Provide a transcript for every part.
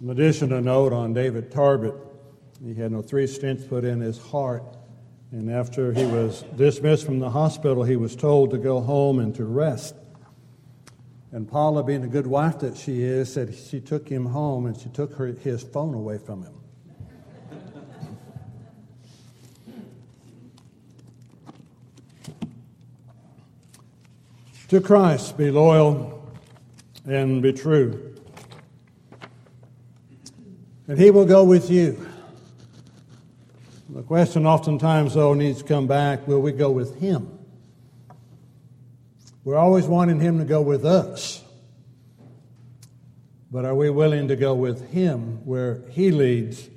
An additional note on David Tarbert. He had no three stents put in his heart. And after he was dismissed from the hospital, he was told to go home and to rest. And Paula, being a good wife that she is, said she took him home and she took her, his phone away from him. to Christ, be loyal and be true. And He will go with you. The question oftentimes, though, needs to come back will we go with Him? We're always wanting Him to go with us. But are we willing to go with Him where He leads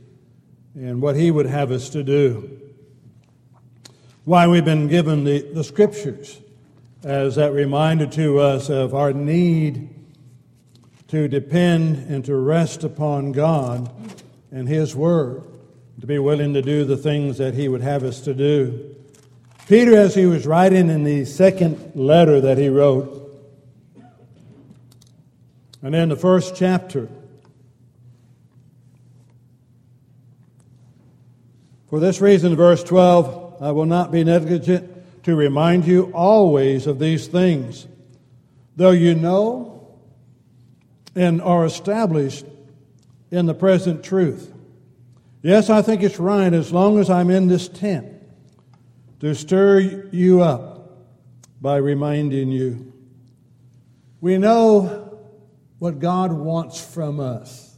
and what He would have us to do? Why we've been given the, the Scriptures as that reminder to us of our need to depend and to rest upon God and His Word, to be willing to do the things that He would have us to do. Peter, as he was writing in the second letter that he wrote, and in the first chapter, for this reason, verse 12, I will not be negligent to remind you always of these things, though you know and are established in the present truth. Yes, I think it's right as long as I'm in this tent to stir you up by reminding you. We know what God wants from us.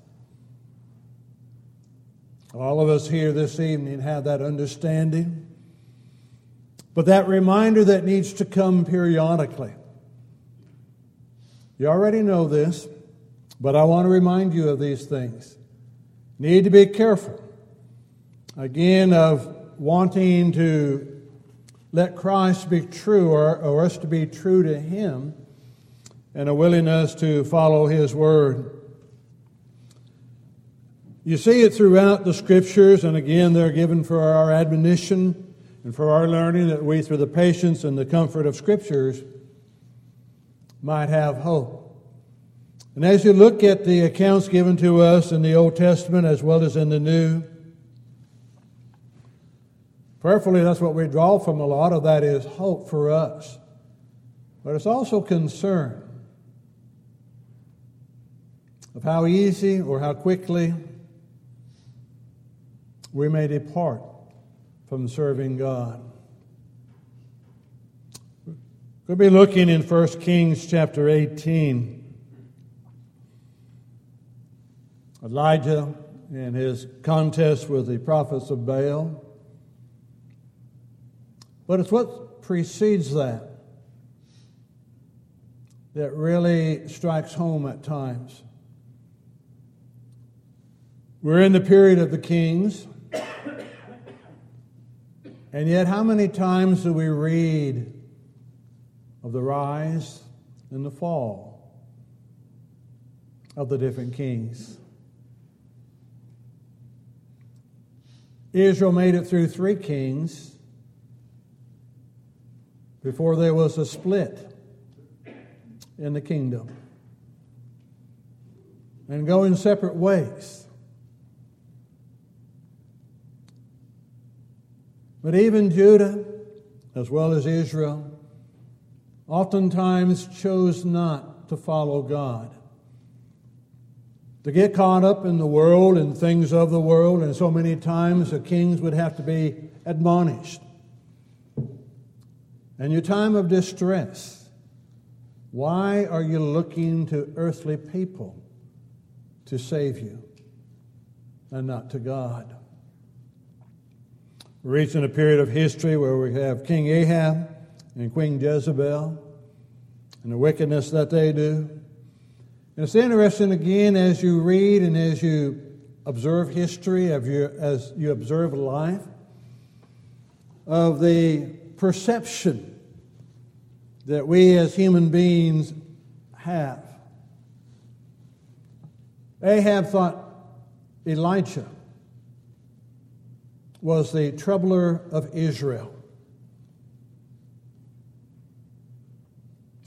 All of us here this evening have that understanding. But that reminder that needs to come periodically. You already know this, but I want to remind you of these things. Need to be careful, again, of wanting to let Christ be true or, or us to be true to Him and a willingness to follow His Word. You see it throughout the Scriptures, and again, they're given for our admonition and for our learning that we, through the patience and the comfort of Scriptures, might have hope. And as you look at the accounts given to us in the Old Testament as well as in the New, prayerfully that's what we draw from a lot of that is hope for us. But it's also concern of how easy or how quickly we may depart from serving God. We'll be looking in 1 Kings chapter 18. Elijah and his contest with the prophets of Baal. But it's what precedes that that really strikes home at times. We're in the period of the kings. And yet, how many times do we read of the rise and the fall of the different kings? Israel made it through three kings before there was a split in the kingdom and go in separate ways. But even Judah, as well as Israel, oftentimes chose not to follow God. To get caught up in the world and things of the world, and so many times the kings would have to be admonished. And your time of distress, why are you looking to earthly people to save you and not to God? We're reaching a period of history where we have King Ahab and Queen Jezebel and the wickedness that they do. And it's interesting again as you read and as you observe history, as you observe life, of the perception that we as human beings have. Ahab thought Elijah was the troubler of Israel.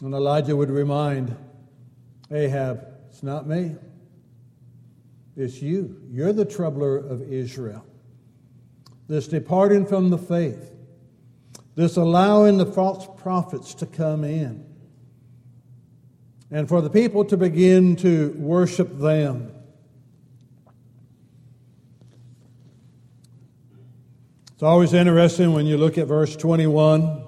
And Elijah would remind Ahab, It's not me. It's you. You're the troubler of Israel. This departing from the faith, this allowing the false prophets to come in, and for the people to begin to worship them. It's always interesting when you look at verse 21.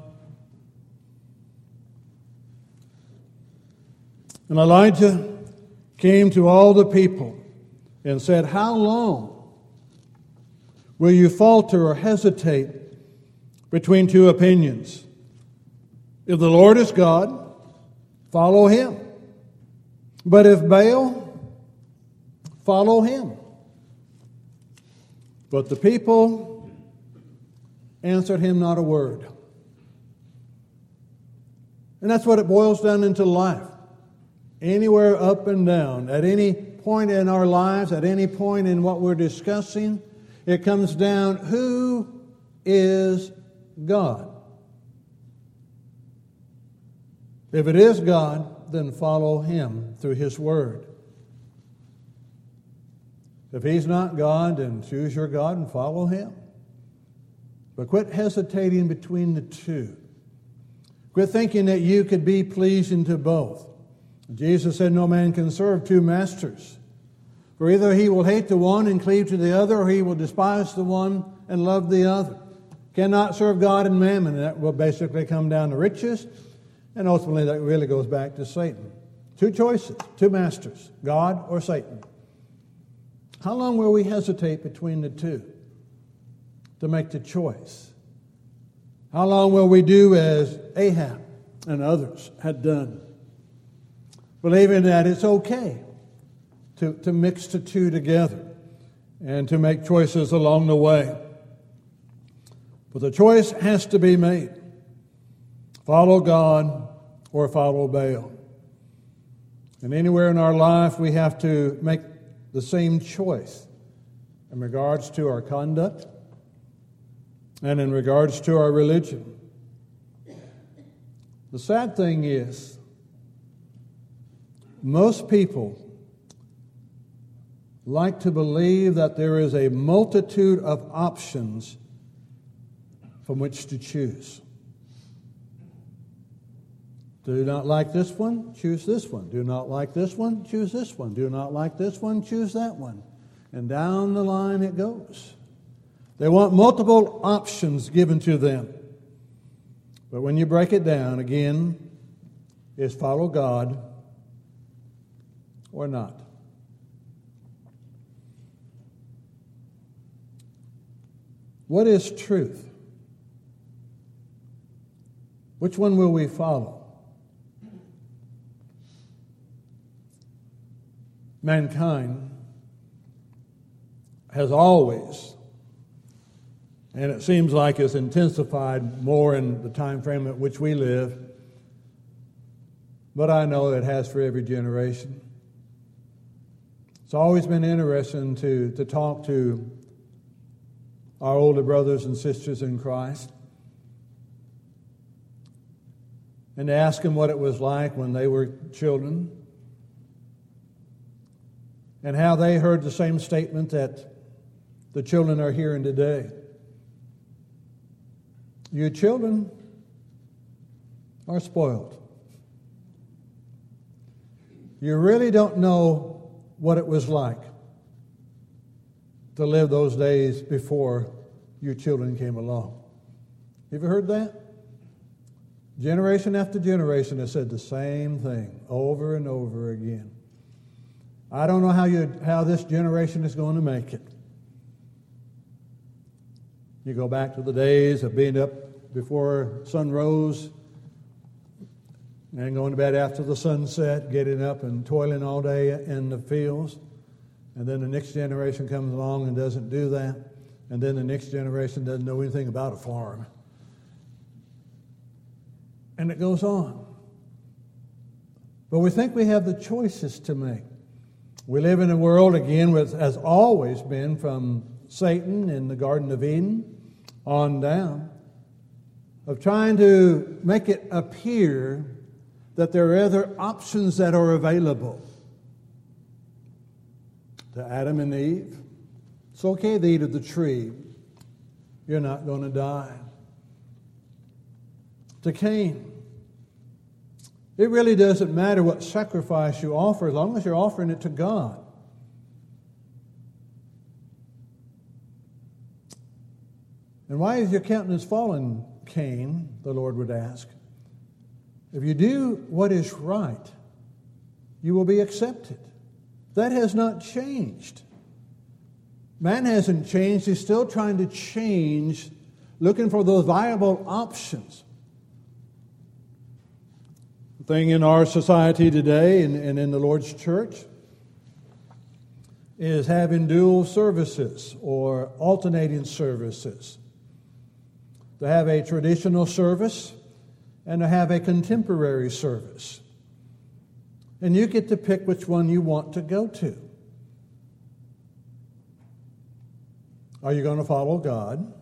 And Elijah came to all the people and said, How long will you falter or hesitate between two opinions? If the Lord is God, follow him. But if Baal, follow him. But the people answered him not a word. And that's what it boils down into life. Anywhere up and down, at any point in our lives, at any point in what we're discussing, it comes down who is God? If it is God, then follow Him through His Word. If He's not God, then choose your God and follow Him. But quit hesitating between the two. Quit thinking that you could be pleasing to both. Jesus said, No man can serve two masters. For either he will hate the one and cleave to the other, or he will despise the one and love the other. Cannot serve God and mammon. And that will basically come down to riches, and ultimately that really goes back to Satan. Two choices, two masters, God or Satan. How long will we hesitate between the two to make the choice? How long will we do as Ahab and others had done? Believing that it's okay to, to mix the two together and to make choices along the way. But the choice has to be made follow God or follow Baal. And anywhere in our life, we have to make the same choice in regards to our conduct and in regards to our religion. The sad thing is, most people like to believe that there is a multitude of options from which to choose. Do not like this one? Choose this one. Do not like this one? Choose this one. Do not like this one? Choose that one. And down the line it goes. They want multiple options given to them. But when you break it down, again, is follow God or not? What is truth? Which one will we follow? Mankind has always, and it seems like it's intensified more in the time frame at which we live, but I know it has for every generation it's always been interesting to, to talk to our older brothers and sisters in Christ and to ask them what it was like when they were children and how they heard the same statement that the children are hearing today. You children are spoiled. You really don't know what it was like to live those days before your children came along. Have you heard that? Generation after generation has said the same thing over and over again. I don't know how, you, how this generation is going to make it. You go back to the days of being up before sun rose and going to bed after the sunset, getting up and toiling all day in the fields. And then the next generation comes along and doesn't do that. And then the next generation doesn't know anything about a farm. And it goes on. But we think we have the choices to make. We live in a world, again, which has always been from Satan in the Garden of Eden on down, of trying to make it appear that there are other options that are available. to Adam and Eve. It's okay to eat of the tree. You're not going to die. To Cain, it really doesn't matter what sacrifice you offer as long as you're offering it to God. And why is your countenance fallen, Cain? The Lord would ask. If you do what is right, you will be accepted. That has not changed. Man hasn't changed. He's still trying to change, looking for those viable options. The thing in our society today and, and in the Lord's church is having dual services or alternating services. To have a traditional service and to have a contemporary service. And you get to pick which one you want to go to. Are you going to follow God?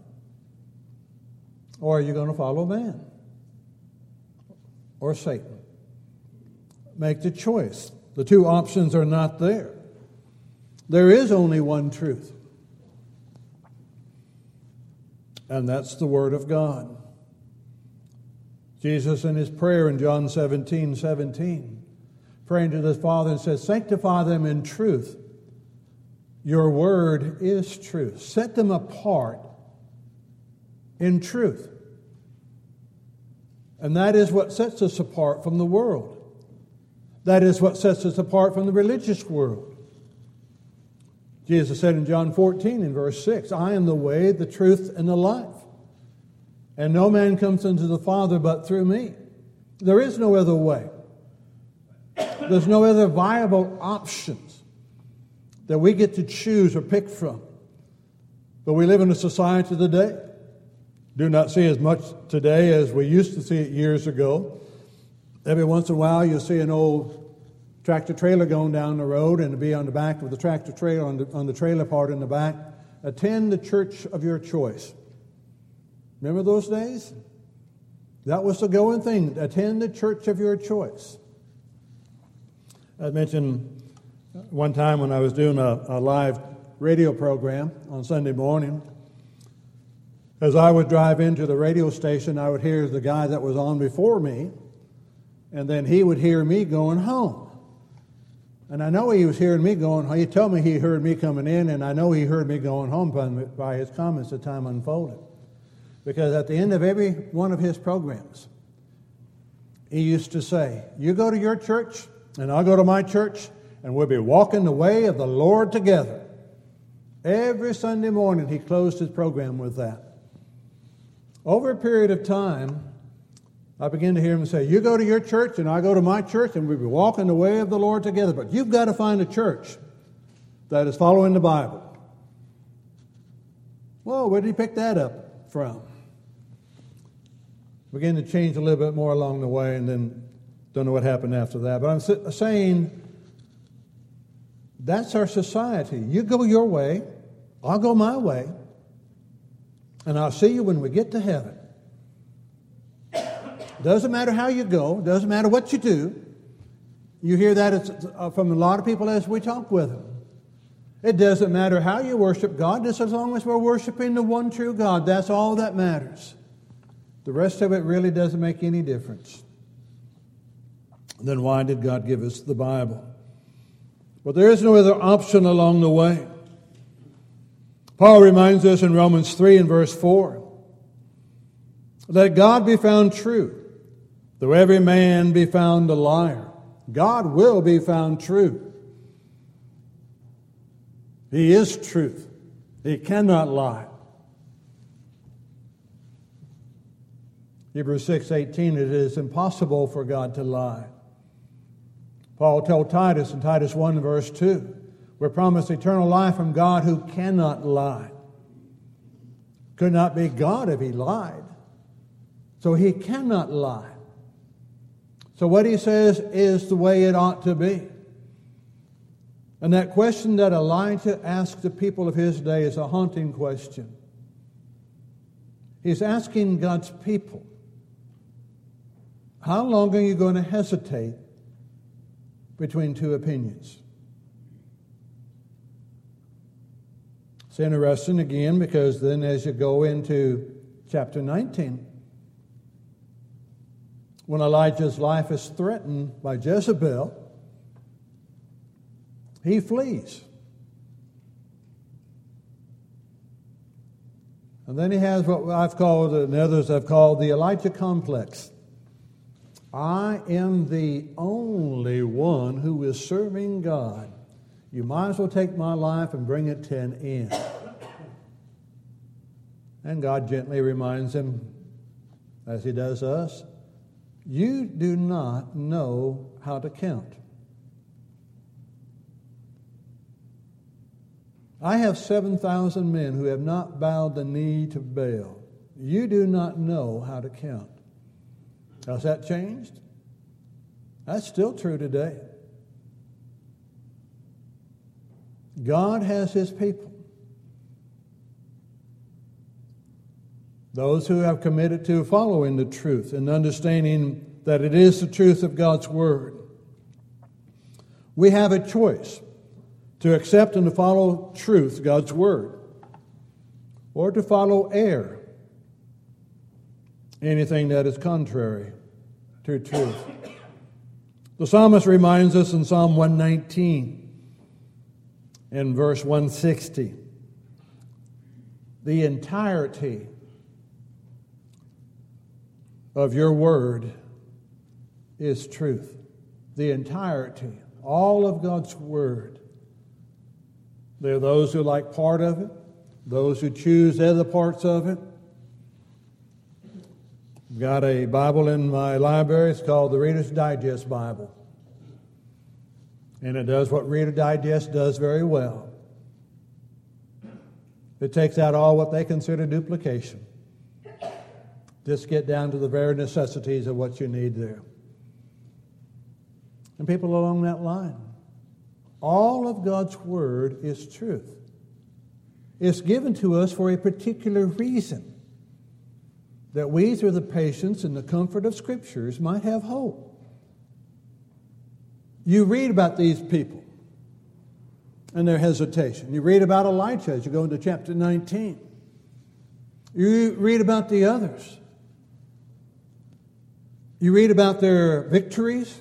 Or are you going to follow man? Or Satan? Make the choice. The two options are not there. There is only one truth, and that's the Word of God. Jesus, in his prayer in John 17 17, praying to the Father and says, Sanctify them in truth. Your word is truth. Set them apart in truth. And that is what sets us apart from the world. That is what sets us apart from the religious world. Jesus said in John 14, in verse 6, I am the way, the truth, and the life. And no man comes unto the Father but through me. There is no other way. There's no other viable options that we get to choose or pick from. But we live in a society today. Do not see as much today as we used to see it years ago. Every once in a while, you'll see an old tractor trailer going down the road, and to be on the back of the tractor trailer, on the, on the trailer part in the back, attend the church of your choice. Remember those days? That was the going thing. Attend the church of your choice. I mentioned one time when I was doing a, a live radio program on Sunday morning. As I would drive into the radio station, I would hear the guy that was on before me, and then he would hear me going home. And I know he was hearing me going He told me he heard me coming in, and I know he heard me going home by his comments as time unfolded. Because at the end of every one of his programs, he used to say, You go to your church, and I'll go to my church, and we'll be walking the way of the Lord together. Every Sunday morning, he closed his program with that. Over a period of time, I began to hear him say, You go to your church, and I go to my church, and we'll be walking the way of the Lord together. But you've got to find a church that is following the Bible. Well, where did he pick that up from? Began to change a little bit more along the way, and then don't know what happened after that, but I'm saying that's our society. You go your way, I'll go my way, and I'll see you when we get to heaven. Doesn't matter how you go, doesn't matter what you do. You hear that uh, from a lot of people as we talk with them. It doesn't matter how you worship God, just as long as we're worshiping the one true God. That's all that matters. The rest of it really doesn't make any difference then why did God give us the Bible? But there is no other option along the way. Paul reminds us in Romans 3 and verse 4 let God be found true, though every man be found a liar. God will be found true. He is truth. He cannot lie. Hebrews 6:18 it is impossible for God to lie. Paul told Titus in Titus 1 verse 2, we're promised eternal life from God who cannot lie. Could not be God if he lied. So he cannot lie. So what he says is the way it ought to be. And that question that Elijah asked the people of his day is a haunting question. He's asking God's people, how long are you going to hesitate between two opinions. It's interesting again because then as you go into chapter 19, when Elijah's life is threatened by Jezebel, he flees. And then he has what I've called, and others have called, the Elijah complex. I am the only one who is serving God. You might as well take my life and bring it to an end. And God gently reminds him, as he does us, you do not know how to count. I have 7,000 men who have not bowed the knee to Baal. You do not know how to count. Has that changed? That's still true today. God has his people. Those who have committed to following the truth and understanding that it is the truth of God's Word. We have a choice to accept and to follow truth, God's Word, or to follow error, anything that is contrary to truth. The psalmist reminds us in Psalm 119 in verse 160 the entirety of your word is truth. The entirety, all of God's word there are those who like part of it, those who choose other parts of it. I've got a Bible in my library. It's called the Reader's Digest Bible. And it does what Reader Digest does very well. It takes out all what they consider duplication. Just get down to the very necessities of what you need there. And people along that line. All of God's Word is truth. It's given to us for a particular reason that we, through the patience and the comfort of Scriptures, might have hope. You read about these people and their hesitation. You read about Elijah as you go into chapter 19. You read about the others. You read about their victories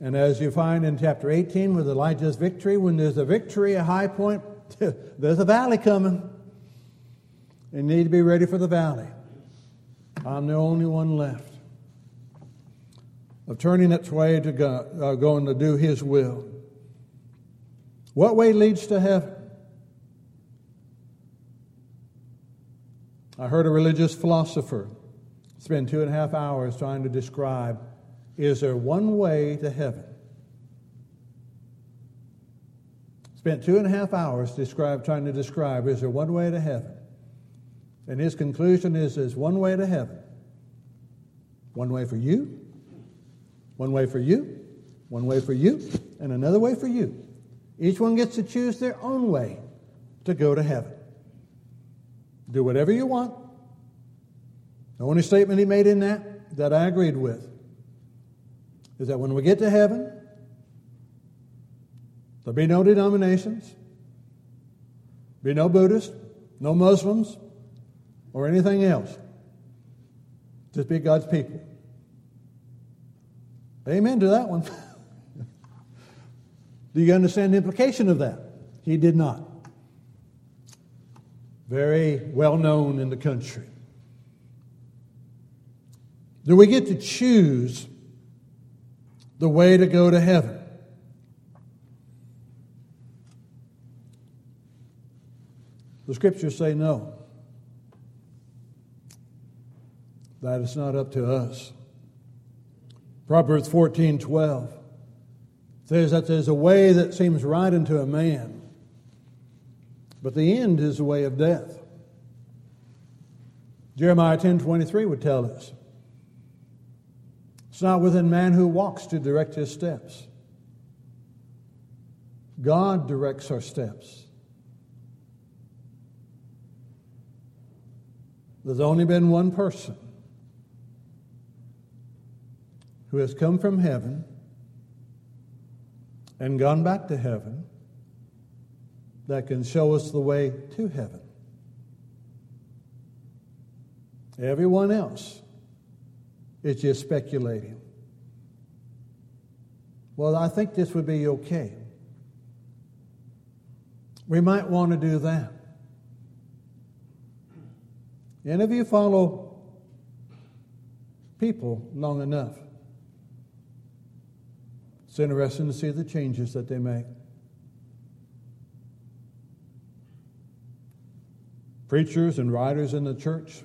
and as you find in chapter 18 with Elijah's victory, when there's a victory, a high point, there's a valley coming. You need to be ready for the valley. I'm the only one left. Of turning its way to God, uh, going to do His will. What way leads to heaven? I heard a religious philosopher spend two and a half hours trying to describe is there one way to heaven? Spent two and a half hours describe, trying to describe is there one way to heaven? And his conclusion is there's one way to heaven. One way for you, one way for you, one way for you, and another way for you. Each one gets to choose their own way to go to heaven. Do whatever you want. The only statement he made in that that I agreed with is that when we get to heaven, there'll be no denominations, be no Buddhists, no Muslims, or anything else. Just be God's people. Amen to that one. Do you understand the implication of that? He did not. Very well known in the country. Do we get to choose the way to go to heaven. The scriptures say no. That is not up to us. Proverbs 14 12 says that there's a way that seems right unto a man, but the end is the way of death. Jeremiah 10 23 would tell us it's not within man who walks to direct his steps. God directs our steps. There's only been one person who has come from heaven and gone back to heaven that can show us the way to heaven. Everyone else is just speculating. Well, I think this would be okay. We might want to do that. And if you follow people long enough, it's interesting to see the changes that they make. Preachers and writers in the church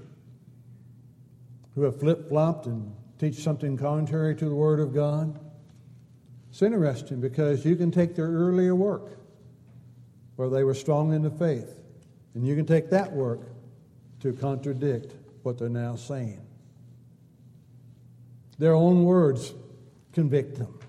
who have flip flopped and teach something contrary to the Word of God. It's interesting because you can take their earlier work where they were strong in the faith, and you can take that work to contradict what they're now saying. Their own words convict them.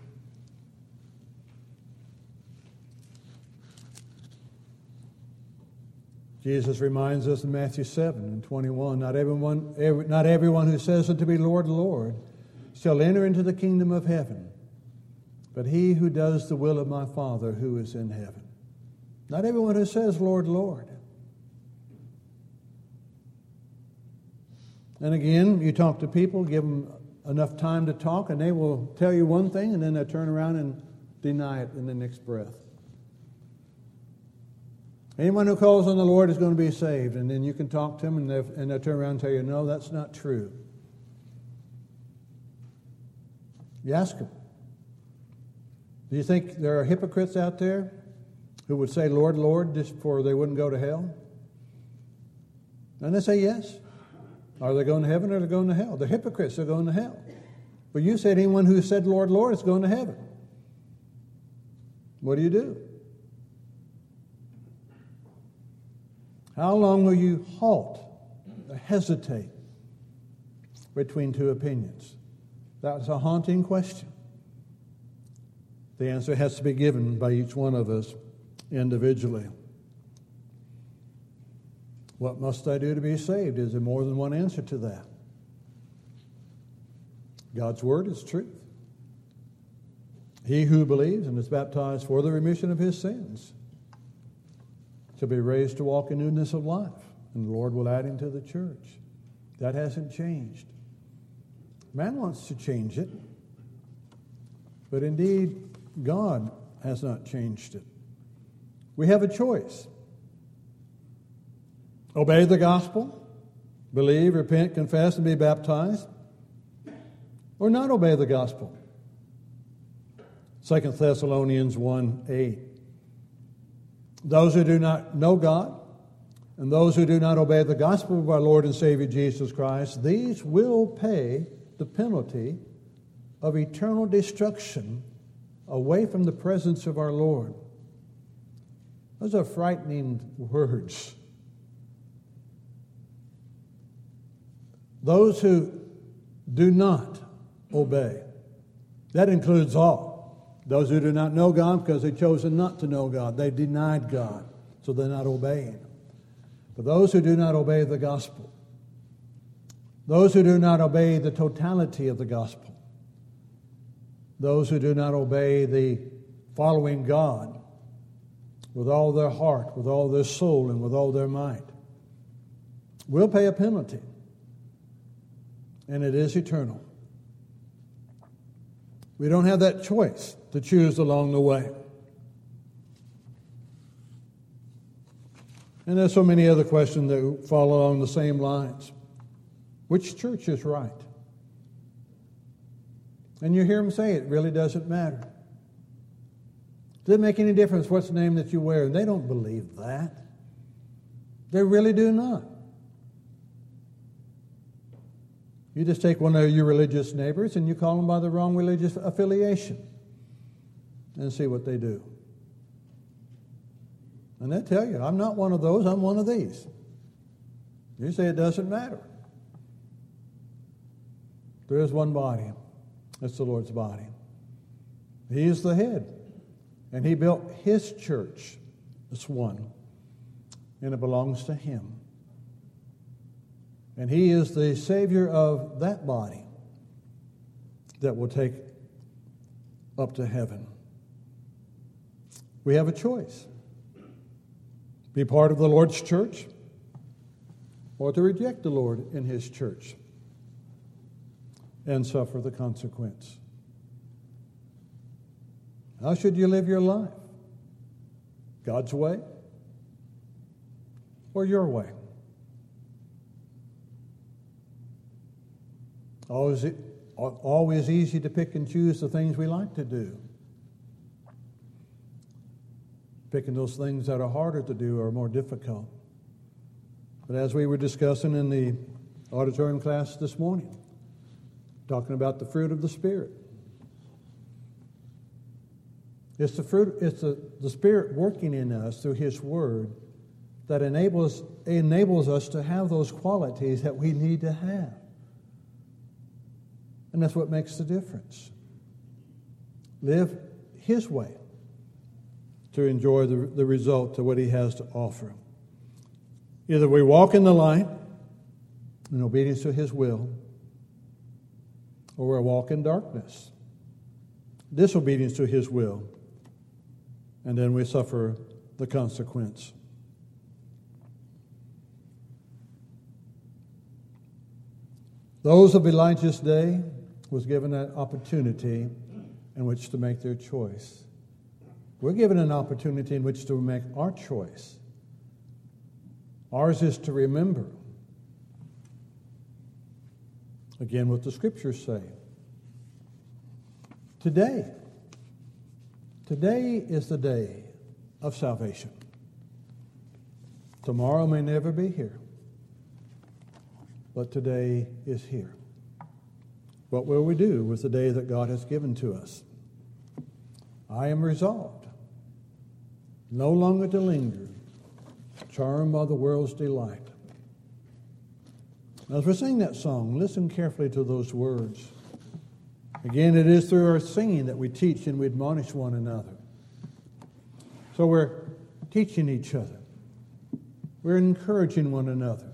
Jesus reminds us in Matthew 7 and 21 not everyone, every, not everyone who says unto me, Lord, Lord, shall enter into the kingdom of heaven, but he who does the will of my Father who is in heaven. Not everyone who says, Lord, Lord. And again, you talk to people, give them enough time to talk, and they will tell you one thing, and then they turn around and deny it in the next breath. Anyone who calls on the Lord is going to be saved. And then you can talk to them and, and they'll turn around and tell you, no, that's not true. You ask them. Do you think there are hypocrites out there who would say, Lord, Lord, just for they wouldn't go to hell? And they say, yes. Are they going to heaven or are they going to hell? The hypocrites are going to hell. But you said anyone who said, Lord, Lord, is going to heaven. What do you do? How long will you halt, hesitate between two opinions? That's a haunting question. The answer has to be given by each one of us individually. What must I do to be saved? Is there more than one answer to that? God's word is truth. He who believes and is baptized for the remission of his sins to be raised to walk in newness of life. And the Lord will add him to the church. That hasn't changed. Man wants to change it, but indeed, God has not changed it. We have a choice obey the gospel, believe, repent, confess, and be baptized, or not obey the gospel. 2 Thessalonians 1 8 those who do not know God, and those who do not obey the gospel of our Lord and Savior Jesus Christ, these will pay the penalty of eternal destruction away from the presence of our Lord. Those are frightening words. Those who do not obey, that includes all. Those who do not know God because they've chosen not to know God, they've denied God, so they're not obeying. But those who do not obey the gospel, those who do not obey the totality of the gospel, those who do not obey the following God with all their heart, with all their soul, and with all their might, will pay a penalty. And it is eternal. We don't have that choice to choose along the way. And there's so many other questions that fall along the same lines. Which church is right? And you hear them say it really doesn't matter. Does it make any difference what's the name that you wear? They don't believe that. They really do not. You just take one of your religious neighbors and you call them by the wrong religious affiliation and see what they do. And they tell you, I'm not one of those, I'm one of these. You say it doesn't matter. There is one body, it's the Lord's body. He is the head, and He built His church. It's one, and it belongs to Him. And He is the Savior of that body that will take up to heaven. We have a choice. be part of the Lord's church or to reject the Lord in his church and suffer the consequence. How should you live your life? God's way or your way? Always, always easy to pick and choose the things we like to do. Picking those things that are harder to do or more difficult. But as we were discussing in the auditorium class this morning, talking about the fruit of the Spirit, it's the fruit, it's the, the Spirit working in us through His Word that enables, enables us to have those qualities that we need to have. And that's what makes the difference. Live His way to enjoy the, the result of what He has to offer. Either we walk in the light in obedience to His will, or we walk in darkness, disobedience to His will, and then we suffer the consequence. Those of Elijah's day was given an opportunity in which to make their choice. We're given an opportunity in which to make our choice. Ours is to remember. Again, what the scriptures say. Today, today is the day of salvation. Tomorrow may never be here, but today is here. What will we do with the day that God has given to us? I am resolved no longer to linger, charmed by the world's delight. Now, As we sing that song, listen carefully to those words. Again, it is through our singing that we teach and we admonish one another. So we're teaching each other, we're encouraging one another,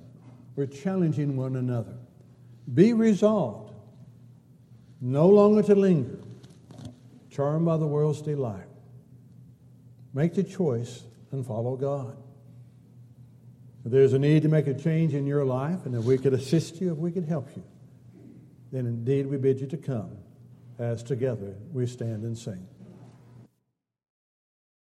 we're challenging one another. Be resolved no longer to linger, charmed by the world's delight. Make the choice and follow God. If there's a need to make a change in your life, and if we could assist you, if we could help you, then indeed we bid you to come as together we stand and sing.